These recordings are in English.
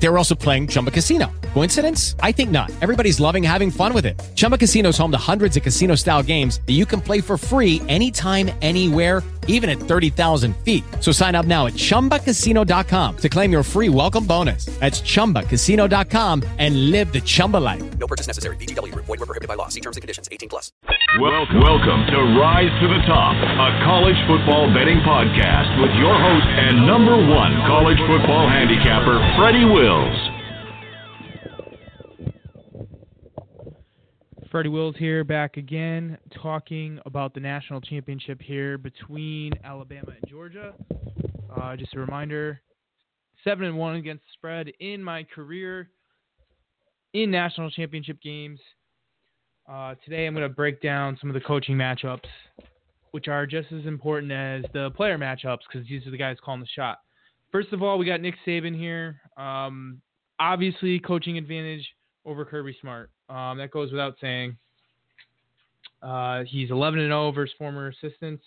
They were also playing Chumba Casino. Coincidence? I think not. Everybody's loving having fun with it. Chumba Casino is home to hundreds of casino style games that you can play for free anytime, anywhere, even at 30,000 feet. So sign up now at chumbacasino.com to claim your free welcome bonus. That's chumbacasino.com and live the Chumba life. No purchase necessary. VGW Group. Void were prohibited by law. See terms and conditions. 18 plus. Welcome, welcome to Rise to the Top, a college football betting podcast with your host and number one college football handicapper, Freddie Wills. Freddie Wills here, back again, talking about the national championship here between Alabama and Georgia. Uh, just a reminder: seven and one against the spread in my career in national championship games. Uh, today, I'm going to break down some of the coaching matchups, which are just as important as the player matchups because these are the guys calling the shot. First of all, we got Nick Saban here. Um, obviously, coaching advantage over Kirby Smart. Um, that goes without saying. Uh, he's 11 and 0 versus former assistants,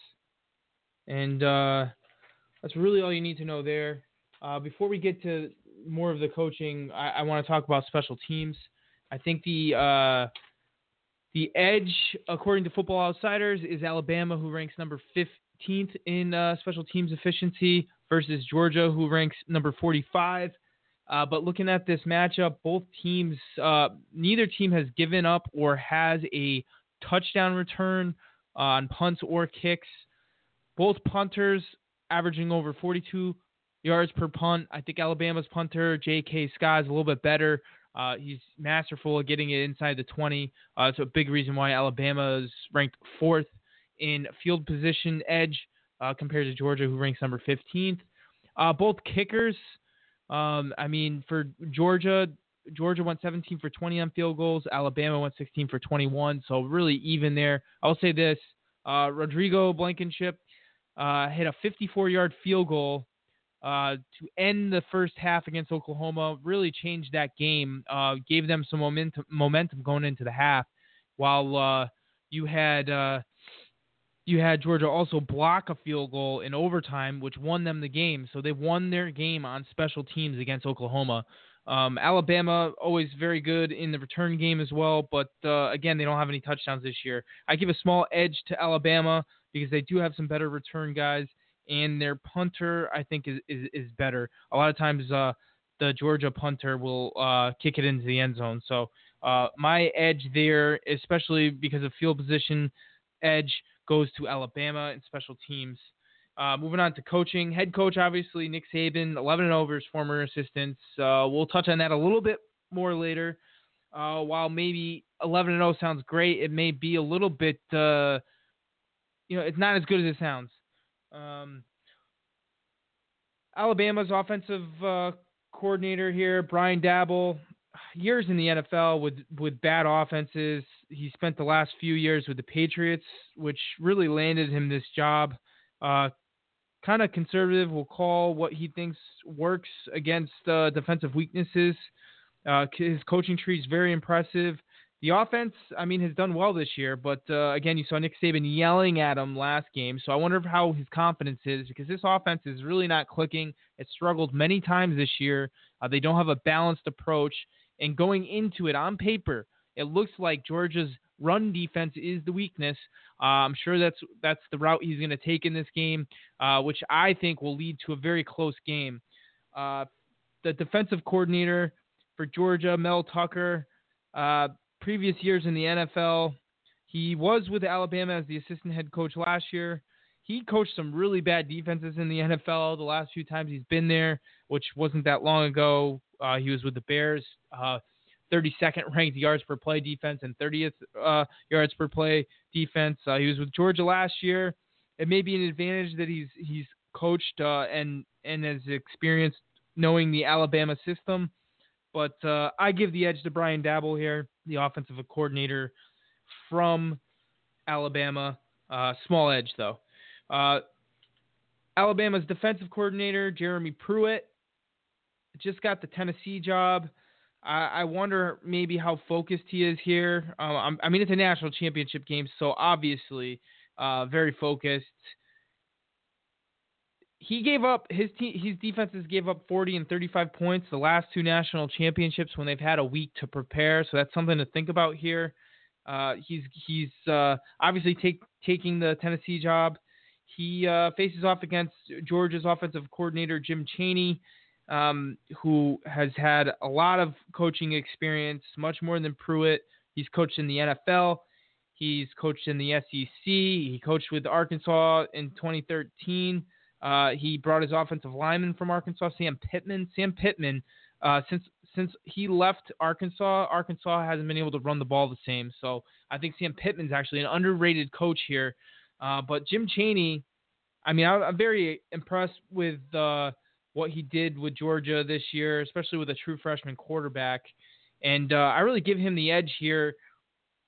and uh, that's really all you need to know there. Uh, before we get to more of the coaching, I, I want to talk about special teams. I think the uh, the edge, according to Football Outsiders, is Alabama, who ranks number 15th in uh, special teams efficiency, versus Georgia, who ranks number 45. Uh, but looking at this matchup, both teams, uh, neither team has given up or has a touchdown return on punts or kicks. Both punters averaging over 42 yards per punt. I think Alabama's punter, J.K. Scott, is a little bit better. Uh, he's masterful at getting it inside the 20. Uh, it's a big reason why Alabama is ranked fourth in field position edge uh, compared to Georgia, who ranks number 15th. Uh, both kickers um, I mean, for Georgia, Georgia went 17 for 20 on field goals. Alabama went 16 for 21. So really even there. I'll say this: uh, Rodrigo Blankenship uh, hit a 54-yard field goal uh, to end the first half against Oklahoma. Really changed that game. Uh, gave them some momentum, momentum going into the half. While uh, you had uh, you had Georgia also block a field goal in overtime, which won them the game. So they won their game on special teams against Oklahoma. Um, Alabama always very good in the return game as well, but uh, again they don't have any touchdowns this year. I give a small edge to Alabama because they do have some better return guys, and their punter I think is is, is better. A lot of times uh, the Georgia punter will uh, kick it into the end zone. So uh, my edge there, especially because of field position edge goes to Alabama and special teams. Uh, moving on to coaching, head coach obviously Nick Saban, 11 and over his former assistants. Uh, we'll touch on that a little bit more later. Uh, while maybe 11 and 0 sounds great, it may be a little bit, uh, you know, it's not as good as it sounds. Um, Alabama's offensive uh, coordinator here, Brian Daboll, years in the NFL with with bad offenses. He spent the last few years with the Patriots, which really landed him this job. Uh, kind of conservative will call what he thinks works against uh, defensive weaknesses. Uh, his coaching tree is very impressive. The offense, I mean, has done well this year, but uh, again, you saw Nick Saban yelling at him last game. So I wonder how his confidence is because this offense is really not clicking. It struggled many times this year. Uh, they don't have a balanced approach. And going into it on paper, it looks like Georgia's run defense is the weakness. Uh, I'm sure that's that's the route he's going to take in this game, uh, which I think will lead to a very close game. Uh, the defensive coordinator for Georgia, Mel Tucker, uh, previous years in the NFL, he was with Alabama as the assistant head coach last year. He coached some really bad defenses in the NFL the last few times he's been there, which wasn't that long ago. Uh, he was with the Bears, uh, 32nd ranked yards per play defense and 30th uh, yards per play defense. Uh, he was with Georgia last year. It may be an advantage that he's he's coached uh, and and has experience knowing the Alabama system. But uh, I give the edge to Brian Daboll here, the offensive coordinator from Alabama. small edge though. Alabama's defensive coordinator Jeremy Pruitt just got the Tennessee job. I, I wonder maybe how focused he is here. Um, I mean, it's a national championship game, so obviously uh, very focused. He gave up his team. His defenses gave up 40 and 35 points the last two national championships when they've had a week to prepare. So that's something to think about here. Uh, he's he's uh, obviously take, taking the Tennessee job. He uh, faces off against Georgia's offensive coordinator Jim Chaney, um, who has had a lot of coaching experience, much more than Pruitt. He's coached in the NFL. He's coached in the SEC. He coached with Arkansas in 2013. Uh, he brought his offensive lineman from Arkansas, Sam Pittman. Sam Pittman, uh, since since he left Arkansas, Arkansas hasn't been able to run the ball the same. So I think Sam Pittman's actually an underrated coach here. Uh, but Jim Chaney, I mean, I, am very impressed with uh, what he did with Georgia this year, especially with a true freshman quarterback. And uh, I really give him the edge here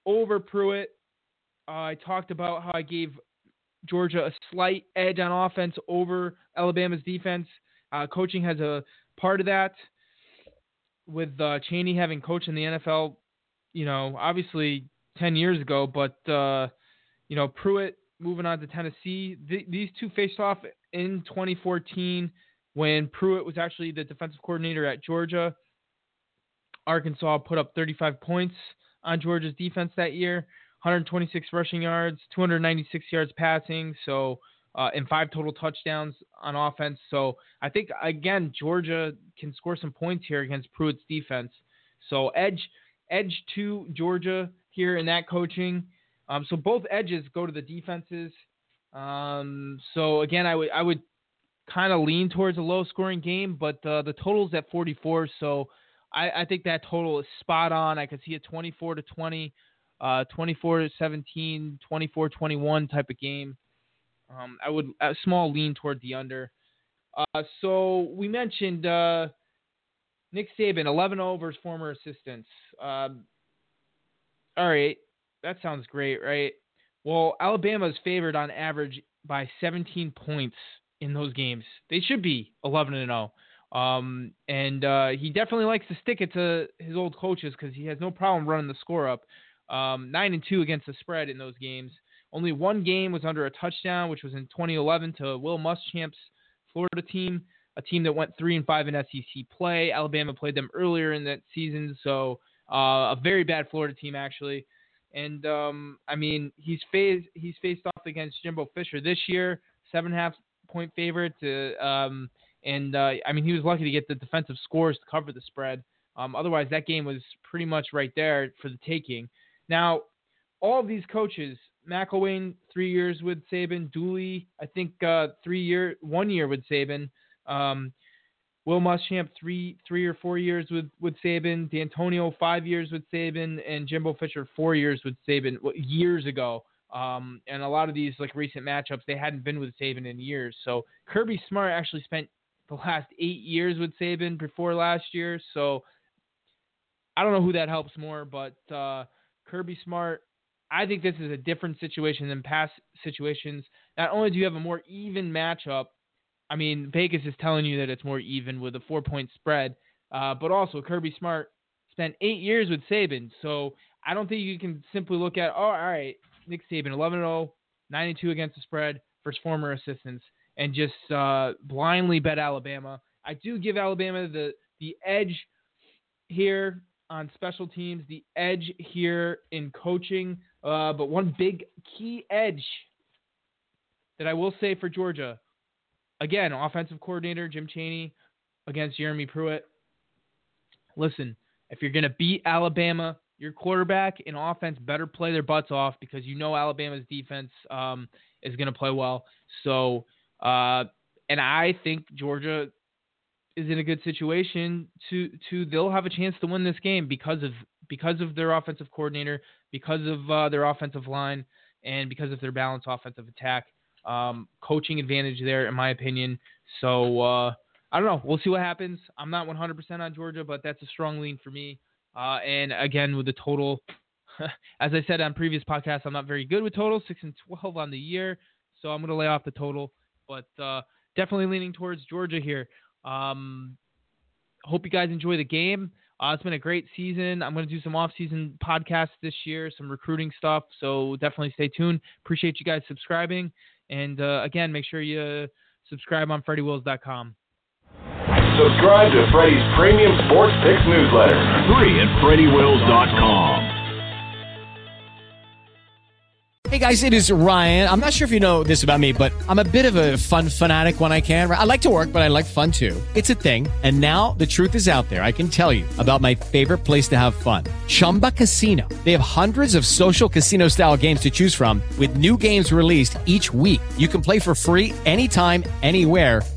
over Pruitt. Uh, I talked about how I gave Georgia a slight edge on offense over Alabama's defense. Uh, coaching has a part of that with uh, Chaney having coached in the NFL, you know, obviously 10 years ago, but, uh, you know, Pruitt moving on to Tennessee. Th- these two faced off in 2014 when Pruitt was actually the defensive coordinator at Georgia. Arkansas put up 35 points on Georgia's defense that year, 126 rushing yards, 296 yards passing. So, uh, and five total touchdowns on offense. So I think again Georgia can score some points here against Pruitt's defense. So edge edge to Georgia here in that coaching. Um, so both edges go to the defenses. Um, so again, I would I would kind of lean towards a low scoring game, but uh, the total's at 44. So I, I, think that total is spot on. I could see a 24 to 20, uh, 24 to 17, 24 21 type of game. Um, I would a small lean toward the under. Uh, so we mentioned uh, Nick Saban, 11 over his former assistants. Um, all right, that sounds great, right? Well, Alabama is favored on average by 17 points in those games. They should be 11 and 0. Um, and uh, he definitely likes to stick it to his old coaches because he has no problem running the score up. Um, nine and two against the spread in those games. Only one game was under a touchdown, which was in 2011 to Will Muschamp's Florida team, a team that went three and five in SEC play. Alabama played them earlier in that season, so uh, a very bad Florida team actually. And um, I mean, he's faced he's faced off against Jimbo Fisher this year, seven half point favorite. To, um, and uh, I mean, he was lucky to get the defensive scores to cover the spread. Um, otherwise, that game was pretty much right there for the taking. Now, all of these coaches McElwain three years with Saban. Dooley, I think uh, three year, one year with Saban. Um, Will Muschamp three three or four years with with Saban. Dantonio five years with Saban, and Jimbo Fisher four years with Saban years ago. Um, and a lot of these like recent matchups, they hadn't been with Saban in years. So Kirby Smart actually spent the last eight years with Saban before last year. So I don't know who that helps more, but uh, Kirby Smart I think this is a different situation than past situations. Not only do you have a more even matchup, I mean, Vegas is telling you that it's more even with a four point spread, uh, but also Kirby Smart spent eight years with Saban. So I don't think you can simply look at, oh, all right, Nick Saban, 11 0, 92 against the spread for his former assistants, and just uh, blindly bet Alabama. I do give Alabama the, the edge here on special teams, the edge here in coaching. Uh, but one big key edge that I will say for Georgia, again, offensive coordinator Jim Chaney against Jeremy Pruitt. Listen, if you're going to beat Alabama, your quarterback and offense better play their butts off because you know Alabama's defense um, is going to play well. So, uh, and I think Georgia is in a good situation to to they'll have a chance to win this game because of because of their offensive coordinator, because of uh, their offensive line, and because of their balanced offensive attack. Um, coaching advantage there, in my opinion. So uh, I don't know. We'll see what happens. I'm not 100% on Georgia, but that's a strong lean for me. Uh, and again, with the total, as I said on previous podcasts, I'm not very good with total, six and 12 on the year. So I'm going to lay off the total, but uh, definitely leaning towards Georgia here. Um, hope you guys enjoy the game. Uh, it's been a great season. I'm going to do some off-season podcasts this year, some recruiting stuff. So definitely stay tuned. Appreciate you guys subscribing. And uh, again, make sure you subscribe on FreddieWills.com. Subscribe to Freddie's premium sports picks newsletter. Free at FreddieWills.com. Hey guys, it is Ryan. I'm not sure if you know this about me, but I'm a bit of a fun fanatic when I can. I like to work, but I like fun too. It's a thing. And now the truth is out there. I can tell you about my favorite place to have fun Chumba Casino. They have hundreds of social casino style games to choose from, with new games released each week. You can play for free anytime, anywhere